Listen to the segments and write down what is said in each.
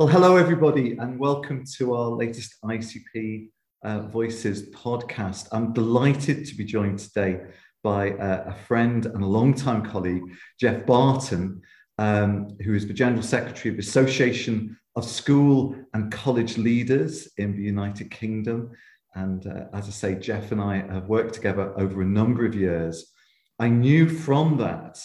Well, hello, everybody, and welcome to our latest ICP uh, Voices podcast. I'm delighted to be joined today by uh, a friend and a long-time colleague, Geoff Barton, um, who is the General Secretary of the Association of School and College Leaders in the United Kingdom. And uh, as I say, Geoff and I have worked together over a number of years. I knew from that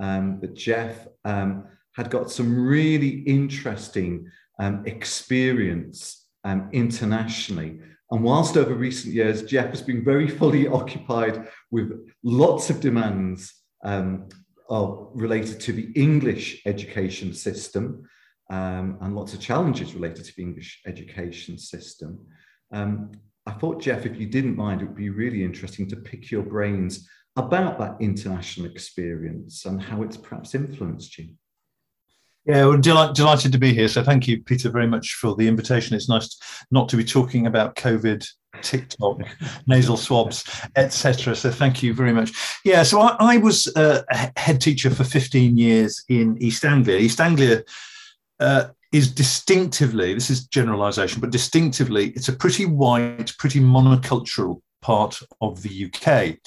um, that Geoff um, had got some really interesting um, experience um, internationally. And whilst over recent years, Geoff has been very fully occupied with lots of demands um, of, related to the English education system um, and lots of challenges related to the English education system. Um, I thought, Geoff, if you didn't mind, it would be really interesting to pick your brains about that international experience and how it's perhaps influenced you. Yeah, we're delight, delighted to be here. So thank you, Peter, very much for the invitation. It's nice not to be talking about COVID, TikTok, nasal swabs, etc. So thank you very much. Yeah, so I, I was uh, a head teacher for 15 years in East Anglia. East Anglia uh, is distinctively, this is generalization, but distinctively, it's a pretty white, pretty monocultural part of the UK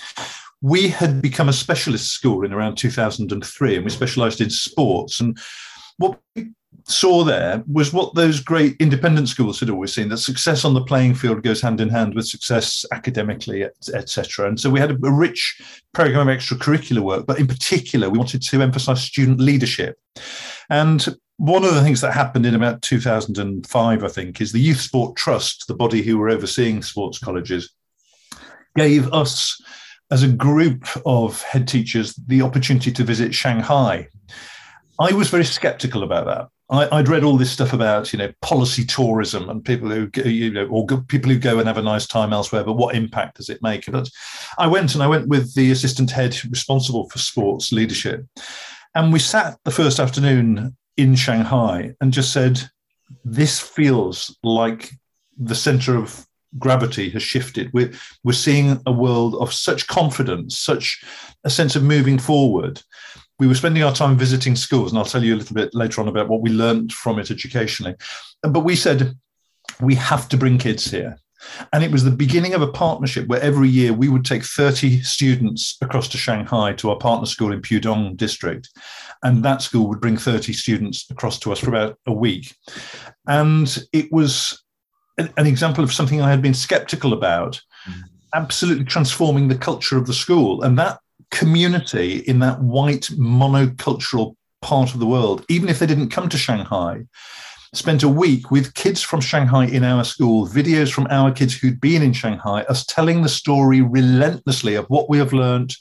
we had become a specialist school in around 2003 and we specialized in sports and what we saw there was what those great independent schools had always seen that success on the playing field goes hand in hand with success academically etc and so we had a, a rich program of extracurricular work but in particular we wanted to emphasize student leadership. And one of the things that happened in about 2005 i think is the youth sport trust the body who were overseeing sports colleges gave us as a group of head teachers the opportunity to visit shanghai I was very skeptical about that. I, would read all this stuff about, you know, policy tourism and people who, you know, or people who go and have a nice time elsewhere, but what impact does it make? But I went and I went with the assistant head responsible for sports leadership. And we sat the first afternoon in Shanghai and just said, this feels like the center of gravity has shifted. We're, we're seeing a world of such confidence, such a sense of moving forward we were spending our time visiting schools, and I'll tell you a little bit later on about what we learned from it educationally. But we said, we have to bring kids here. And it was the beginning of a partnership where every year we would take 30 students across to Shanghai to our partner school in Pudong district. And that school would bring 30 students across to us for about a week. And it was an, example of something I had been skeptical about, mm. absolutely transforming the culture of the school. And that community in that white monocultural part of the world, even if they didn't come to Shanghai, spent a week with kids from Shanghai in our school, videos from our kids who'd been in Shanghai, us telling the story relentlessly of what we have learned,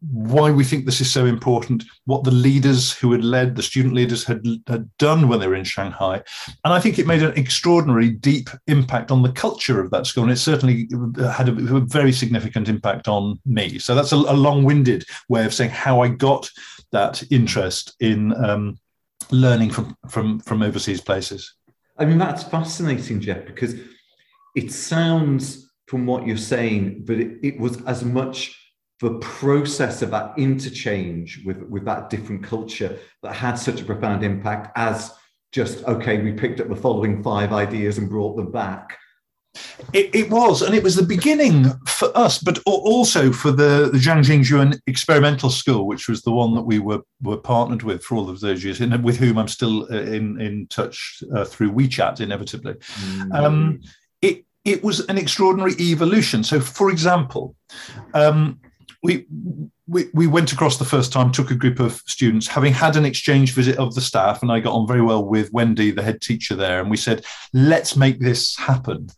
why we think this is so important, what the leaders who had led, the student leaders had, had done when they were in Shanghai. And I think it made an extraordinary, deep impact on the culture of that school. And it certainly had a, a very significant impact on me. So that's a, a long winded way of saying how I got that interest in um, learning from, from, from overseas places. I mean, that's fascinating, Geoff, because it sounds from what you're saying, but it, it was as much the process of that interchange with, with that different culture that had such a profound impact as just, okay, we picked up the following five ideas and brought them back. It, it, was, and it was the beginning for us, but also for the, the Zhang Jingjuan Experimental School, which was the one that we were, were partnered with for all of those years, and with whom I'm still uh, in, in touch uh, through WeChat, inevitably. Mm. Um, it, it was an extraordinary evolution. So, for example, um, we, we we went across the first time, took a group of students, having had an exchange visit of the staff, and I got on very well with Wendy, the head teacher there, and we said, let's make this happen.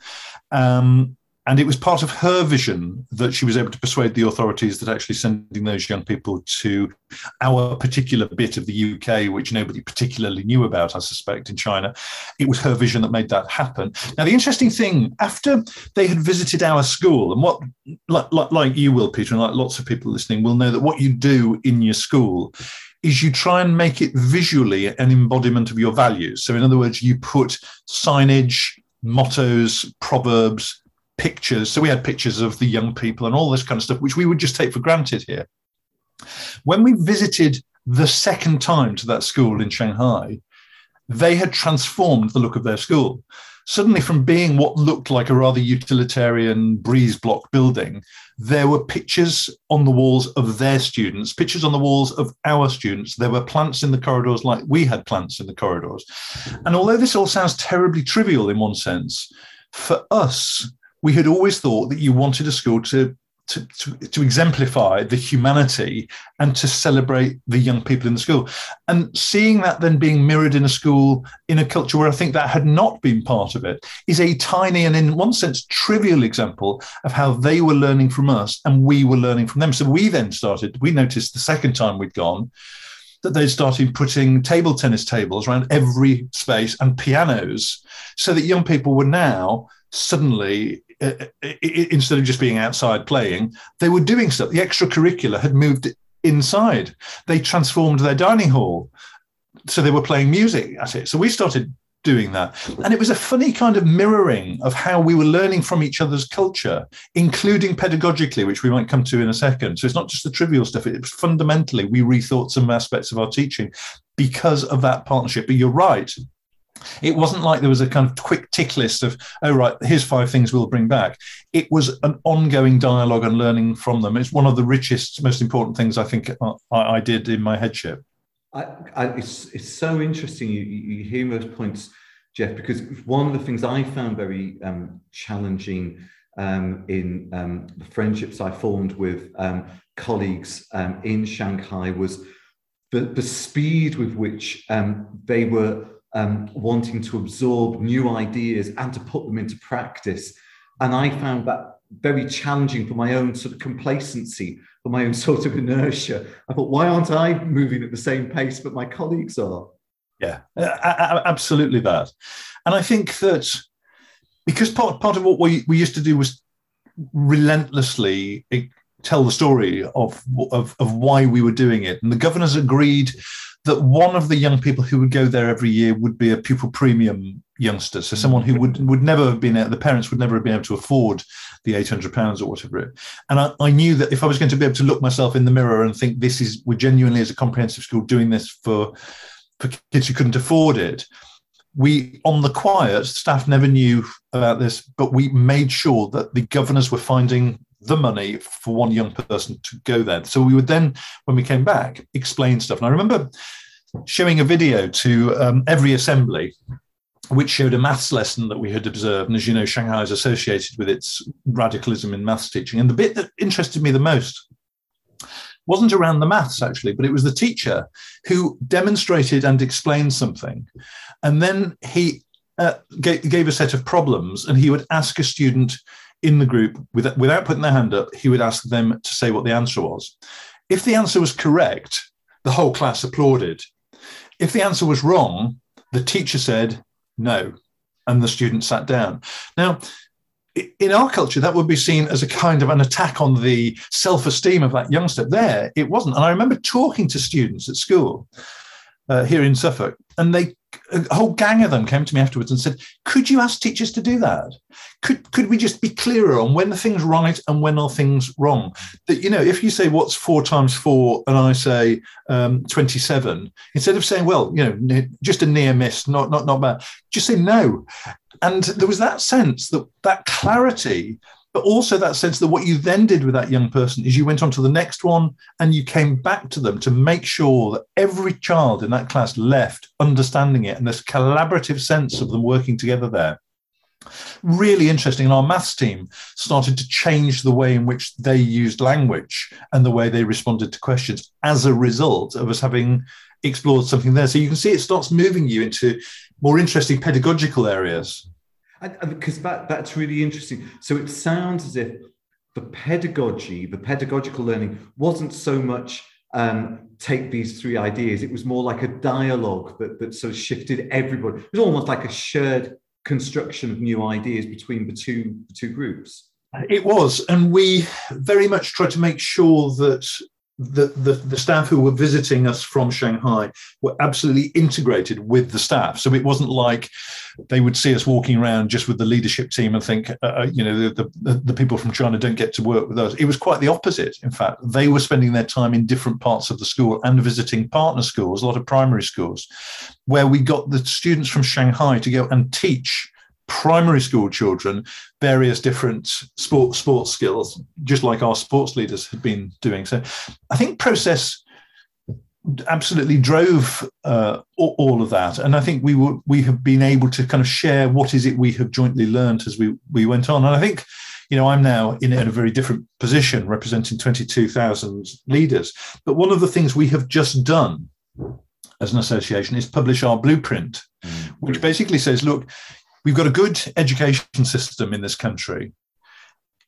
Um, and it was part of her vision that she was able to persuade the authorities that actually sending those young people to our particular bit of the UK, which nobody particularly knew about, I suspect, in China, it was her vision that made that happen. Now, the interesting thing, after they had visited our school, and what, like, like, you will, Peter, and like lots of people listening, will know that what you do in your school is you try and make it visually an embodiment of your values. So, in other words, you put signage, mottos, proverbs, pictures. So we had pictures of the young people and all this kind of stuff, which we would just take for granted here. When we visited the second time to that school in Shanghai, they had transformed the look of their school. Suddenly, from being what looked like a rather utilitarian breeze block building, there were pictures on the walls of their students, pictures on the walls of our students. There were plants in the corridors like we had plants in the corridors. And although this all sounds terribly trivial in one sense, for us, we had always thought that you wanted a school to to, to, to, exemplify the humanity and to celebrate the young people in the school. And seeing that then being mirrored in a school, in a culture where I think that had not been part of it, is a tiny and, in one sense, trivial example of how they were learning from us and we were learning from them. So we then started, we noticed the second time we'd gone that they started putting table tennis tables around every space and pianos so that young people were now suddenly uh, uh instead of just being outside playing, they were doing stuff. The extracurricular had moved inside. They transformed their dining hall. So they were playing music at it. So we started doing that. And it was a funny kind of mirroring of how we were learning from each other's culture, including pedagogically, which we might come to in a second. So it's not just the trivial stuff, it was fundamentally, we rethought some aspects of our teaching because of that partnership. But you're right, it wasn't like there was a kind of quick tick list of, oh, right, here's five things we'll bring back. It was an ongoing dialogue and learning from them. It's one of the richest, most important things I think I, did in my headship. I, I, it's, it's so interesting you, you hear those points, Geoff, because one of the things I found very um, challenging um, in um, the friendships I formed with um, colleagues um, in Shanghai was the, the speed with which um, they were wanting to absorb new ideas and to put them into practice. And I found that very challenging for my own sort of complacency, for my own sort of inertia. I thought, why aren't I moving at the same pace but my colleagues are? Yeah, absolutely that. And I think that because part, part of what we, we used to do was relentlessly eh, tell the story of, of, of why we were doing it. And the governors agreed that one of the young people who would go there every year would be a pupil premium youngster. So someone who would, would never have been, the parents would never have been able to afford the 800 pounds or whatever. It, And I, I knew that if I was going to be able to look myself in the mirror and think this is, we're genuinely as a comprehensive school doing this for, for kids who couldn't afford it, we on the quiet staff never knew about this but we made sure that the governors were finding the money for one young person to go there. So we would then, when we came back, explain stuff. And I remember showing a video to um, every assembly which showed a maths lesson that we had observed. And as you know, Shanghai is associated with its radicalism in maths teaching. And the bit that interested me the most wasn't around the maths, actually, but it was the teacher who demonstrated and explained something. And then he uh, gave, gave a set of problems, and he would ask a student in the group without, without putting their hand up, he would ask them to say what the answer was. If the answer was correct, the whole class applauded. If the answer was wrong, the teacher said no, and the student sat down. Now, in our culture, that would be seen as a kind of an attack on the self esteem of that youngster. There, it wasn't. And I remember talking to students at school uh, here in Suffolk, and they a whole gang of them came to me afterwards and said, "Could you ask teachers to do that? Could could we just be clearer on when the thing's right and when are things wrong? That you know, if you say what's four times four and I say um, twenty-seven, instead of saying, well, you know, just a near miss, not not not bad, just say no." And there was that sense that that clarity but also that sense that what you then did with that young person is you went on to the next one and you came back to them to make sure that every child in that class left understanding it and this collaborative sense of them working together there. Really interesting. And our maths team started to change the way in which they used language and the way they responded to questions as a result of us having explored something there. So you can see it starts moving you into more interesting pedagogical areas because that, that's really interesting. So it sounds as if the pedagogy, the pedagogical learning, wasn't so much um, take these three ideas. It was more like a dialogue that, that sort of shifted everybody. It was almost like a shared construction of new ideas between the two, the two groups. It was. And we very much tried to make sure that the, the, the staff who were visiting us from Shanghai were absolutely integrated with the staff. So it wasn't like they would see us walking around just with the leadership team and think, uh, uh you know, the, the, the people from China don't get to work with us. It was quite the opposite. In fact, they were spending their time in different parts of the school and visiting partner schools, a lot of primary schools, where we got the students from Shanghai to go and teach primary school children various different sport sports skills, just like our sports leaders had been doing. So I think process absolutely drove uh, all of that, and I think we were we have been able to kind of share what is it we have jointly learned as we we went on, and I think. You know, I'm now in, in a very different position, representing 22,000 leaders. But one of the things we have just done as an association is publish our blueprint, mm. which basically says, look, we've got a good education system in this country.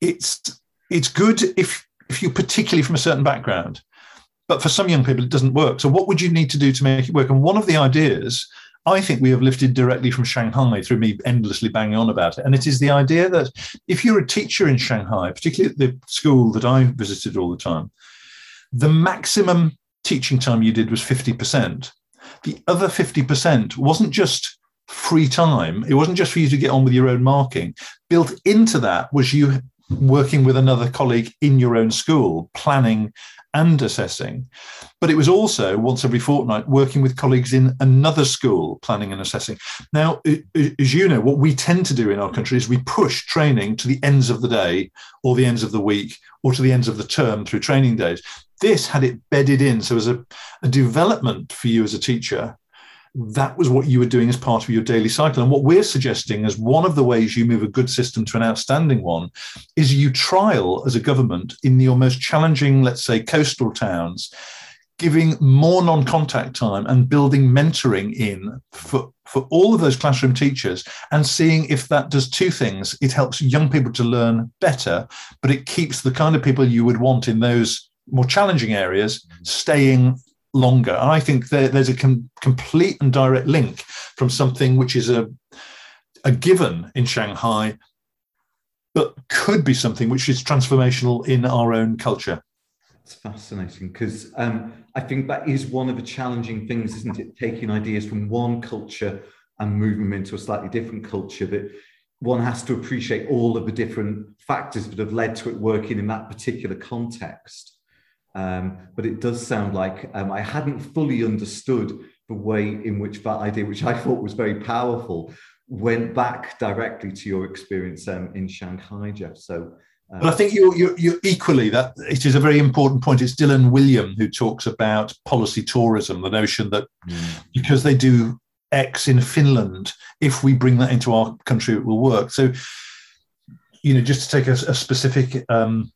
It's it's good if if you're particularly from a certain background, but for some young people it doesn't work. So what would you need to do to make it work? And one of the ideas I think we have lifted directly from Shanghai through me endlessly banging on about it. And it is the idea that if you're a teacher in Shanghai, particularly at the school that I visited all the time, the maximum teaching time you did was 50%. The other 50% wasn't just free time. It wasn't just for you to get on with your own marking. Built into that was you working with another colleague in your own school, planning and assessing. But it was also once every fortnight working with colleagues in another school, planning and assessing. Now, as you know, what we tend to do in our country is we push training to the ends of the day or the ends of the week or to the ends of the term through training days. This had it bedded in. So, as a, a development for you as a teacher, that was what you were doing as part of your daily cycle. And what we're suggesting as one of the ways you move a good system to an outstanding one is you trial as a government in your most challenging, let's say, coastal towns, giving more non contact time and building mentoring in for, for all of those classroom teachers and seeing if that does two things. It helps young people to learn better, but it keeps the kind of people you would want in those more challenging areas staying longer. And I think there, there's a com- complete and direct link from something which is a, a given in Shanghai, but could be something which is transformational in our own culture. It's fascinating because um, I think that is one of the challenging things, isn't it? Taking ideas from one culture and moving them into a slightly different culture that one has to appreciate all of the different factors that have led to it working in that particular context. Um, but it does sound like um, I hadn't fully understood the way in which that idea, which I thought was very powerful, went back directly to your experience um, in Shanghai, Geoff. So, uh, but I think you're, you're, you're, equally that it is a very important point. It's Dylan Wiliam who talks about policy tourism, the notion that mm. because they do X in Finland, if we bring that into our country, it will work. So, you know, just to take a, a specific um,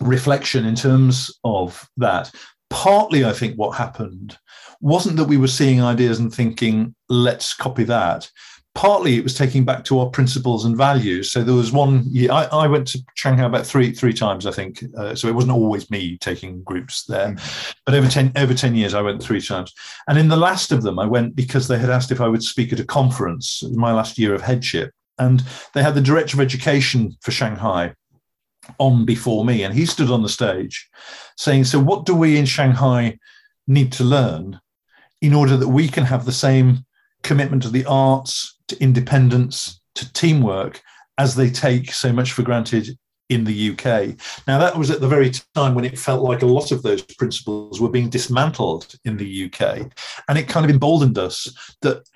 reflection in terms of that. Partly, I think what happened wasn't that we were seeing ideas and thinking, let's copy that. Partly, it was taking back to our principles and values. So there was one year I, I went to Shanghai about three three times, I think. Uh, so it wasn't always me taking groups there, but over ten over ten years, I went three times. And in the last of them, I went because they had asked if I would speak at a conference. In my last year of headship, and they had the director of education for Shanghai on before me, and he stood on the stage saying, So, what do we in Shanghai need to learn in order that we can have the same commitment to the arts, to independence, to teamwork as they take so much for granted in the UK. Now, that was at the very time when it felt like a lot of those principles were being dismantled in the UK. And it kind of emboldened us that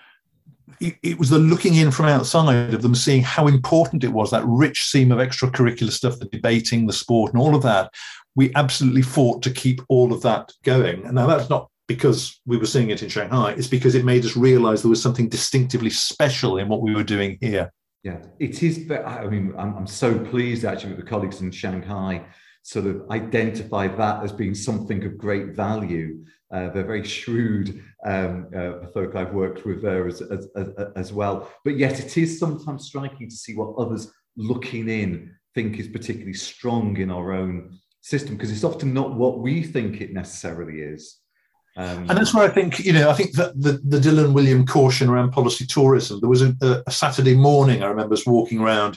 it, was the looking in from outside of them, seeing how important it was that rich seam of extracurricular stuff, the debating, the sport, and all of that. We absolutely fought to keep all of that going. And now that's not because we were seeing it in Shanghai, it's because it made us realize there was something distinctively special in what we were doing here. Yeah, it is. I mean, I'm, I'm so pleased actually with the colleagues in Shanghai sort of identify that as being something of great value. Uh, they're very shrewd, um, uh, folk I've worked with there as, as, as, as, well. But yet it is sometimes striking to see what others looking in think is particularly strong in our own system, because it's often not what we think it necessarily is. Um, and that's where I think, you know, I think that the, the Dylan Wiliam caution around policy tourism, there was a, a Saturday morning, I remember us walking around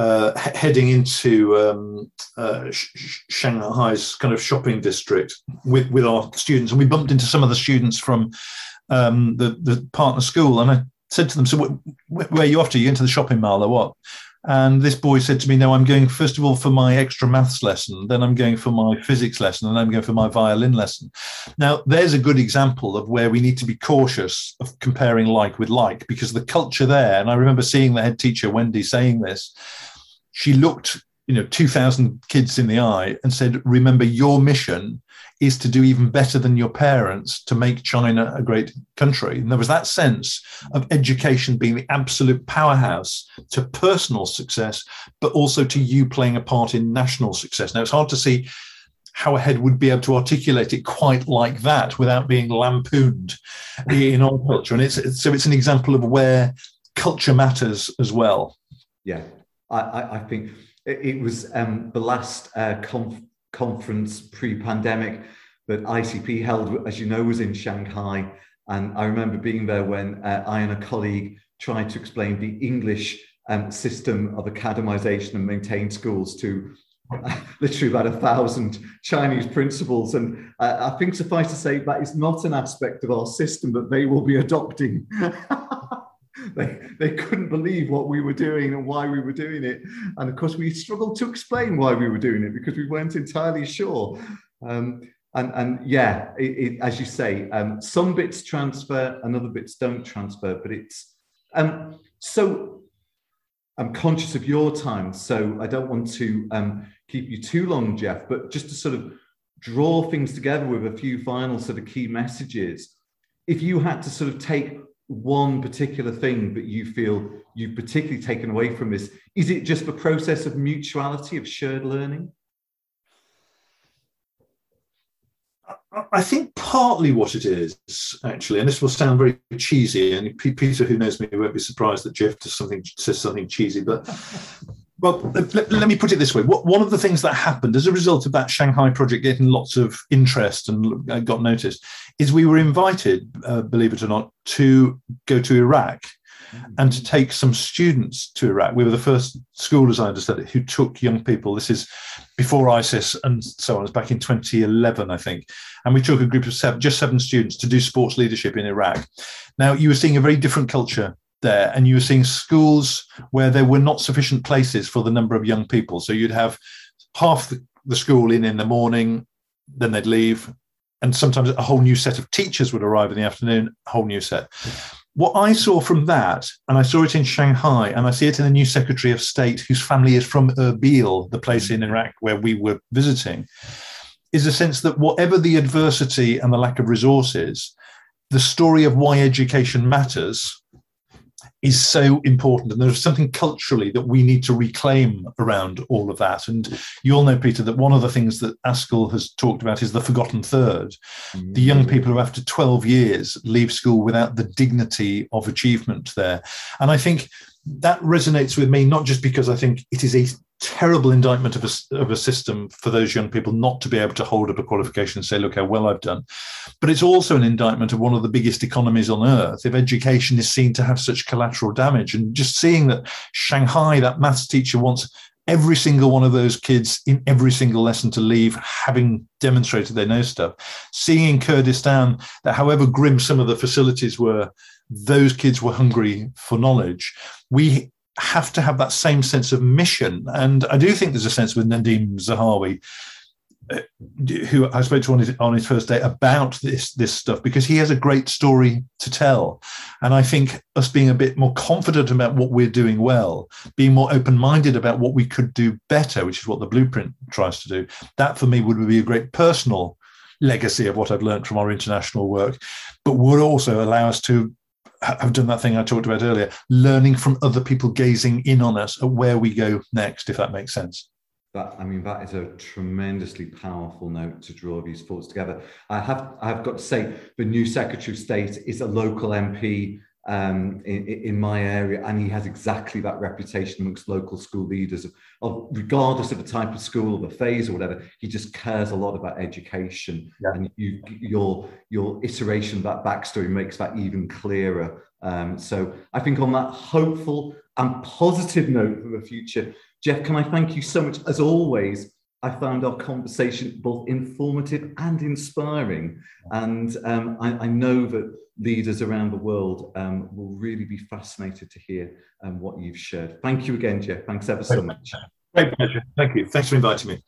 uh, heading into um, uh, Sh- Shanghai's kind of shopping district with, with our students, and we bumped into some of the students from um, the the partner school, and I said to them, "So wh- where are you off to? You into the shopping mall or what?" And this boy said to me, No, I'm going first of all for my extra maths lesson, then I'm going for my physics lesson, and I'm going for my violin lesson. Now, there's a good example of where we need to be cautious of comparing like with like because the culture there, and I remember seeing the head teacher, Wendy, saying this, she looked you know 2000 kids in the eye and said remember your mission is to do even better than your parents to make China a great country. And there was that sense of education being the absolute powerhouse to personal success, but also to you playing a part in national success. Now, it's hard to see how a head would be able to articulate it quite like that without being lampooned in our culture. And it's so it's an example of where culture matters as well. Yeah, I, I think it was um, the last uh, conf- conference pre-pandemic that ICP held, as you know, was in Shanghai. And I remember being there when uh, I and a colleague tried to explain the English um, system of academization and maintained schools to literally about a thousand Chinese principals. And uh, I think suffice to say that is not an aspect of our system that they will be adopting. they, they couldn't believe what we were doing and why we were doing it. And of course, we struggled to explain why we were doing it because we weren't entirely sure. Um, and, and yeah, it, it, as you say, um, some bits transfer and other bits don't transfer, but it's um, so I'm conscious of your time, so I don't want to um, keep you too long, Geoff, but just to sort of draw things together with a few final sort of key messages. If you had to sort of take one particular thing that you feel you've particularly taken away from this? Is it just the process of mutuality, of shared learning? I think partly what it is, actually, and this will sound very cheesy, and Peter, who knows me, won't be surprised that Geoff does something says something cheesy, but well, let, let, me put it this way. One of the things that happened as a result of that Shanghai project getting lots of interest and got noticed is we were invited, uh, believe it or not, to go to Iraq and to take some students to Iraq. We were the first school, as I understood it, who took young people. This is before ISIS and so on. It was back in 2011, I think. And we took a group of seven, just seven students to do sports leadership in Iraq. Now, you were seeing a very different culture there, and you were seeing schools where there were not sufficient places for the number of young people. So you'd have half the, the school in in the morning, then they'd leave, and sometimes a whole new set of teachers would arrive in the afternoon, a whole new set. What I saw from that, and I saw it in Shanghai, and I see it in the new Secretary of State, whose family is from Erbil, the place in Iraq where we were visiting, is a sense that whatever the adversity and the lack of resources, the story of why education matters is so important. And there's something culturally that we need to reclaim around all of that. And you all know, Peter, that one of the things that ASCL has talked about is the forgotten 3rd mm-hmm. The young people who, after 12 years, leave school without the dignity of achievement there. And I think that resonates with me, not just because I think it is a terrible indictment of a, of a system for those young people not to be able to hold up a qualification and say, look how well I've done. But it's also an indictment of one of the biggest economies on earth if education is seen to have such collateral damage. And just seeing that Shanghai, that maths teacher wants every single one of those kids in every single lesson to leave having demonstrated they know stuff. Seeing in Kurdistan that however grim some of the facilities were, those kids were hungry for knowledge. We have to have that same sense of mission. And I do think there's a sense with Nadim Zahawi, uh, who I spoke to on his, on his first day about this this stuff because he has a great story to tell, and I think us being a bit more confident about what we're doing well, being more open minded about what we could do better, which is what the blueprint tries to do. That for me would be a great personal legacy of what I've learned from our international work, but would also allow us to have done that thing I talked about earlier, learning from other people gazing in on us at where we go next, if that makes sense. That I mean, that is a tremendously powerful note to draw these thoughts together. I have I have got to say, the new Secretary of State is a local MP um, in, in, my area, and he has exactly that reputation amongst local school leaders. Of, of, regardless of the type of school or the phase or whatever, he just cares a lot about education. Yeah. And you, your your iteration of that backstory makes that even clearer. Um, so I think on that hopeful and positive note for the future. Geoff, can I thank you so much? As always, I found our conversation both informative and inspiring. And um, I, I, know that leaders around the world um, will really be fascinated to hear um, what you've shared. Thank you again, Geoff. Thanks ever so much. Great pleasure. Thank you. Thanks for inviting me.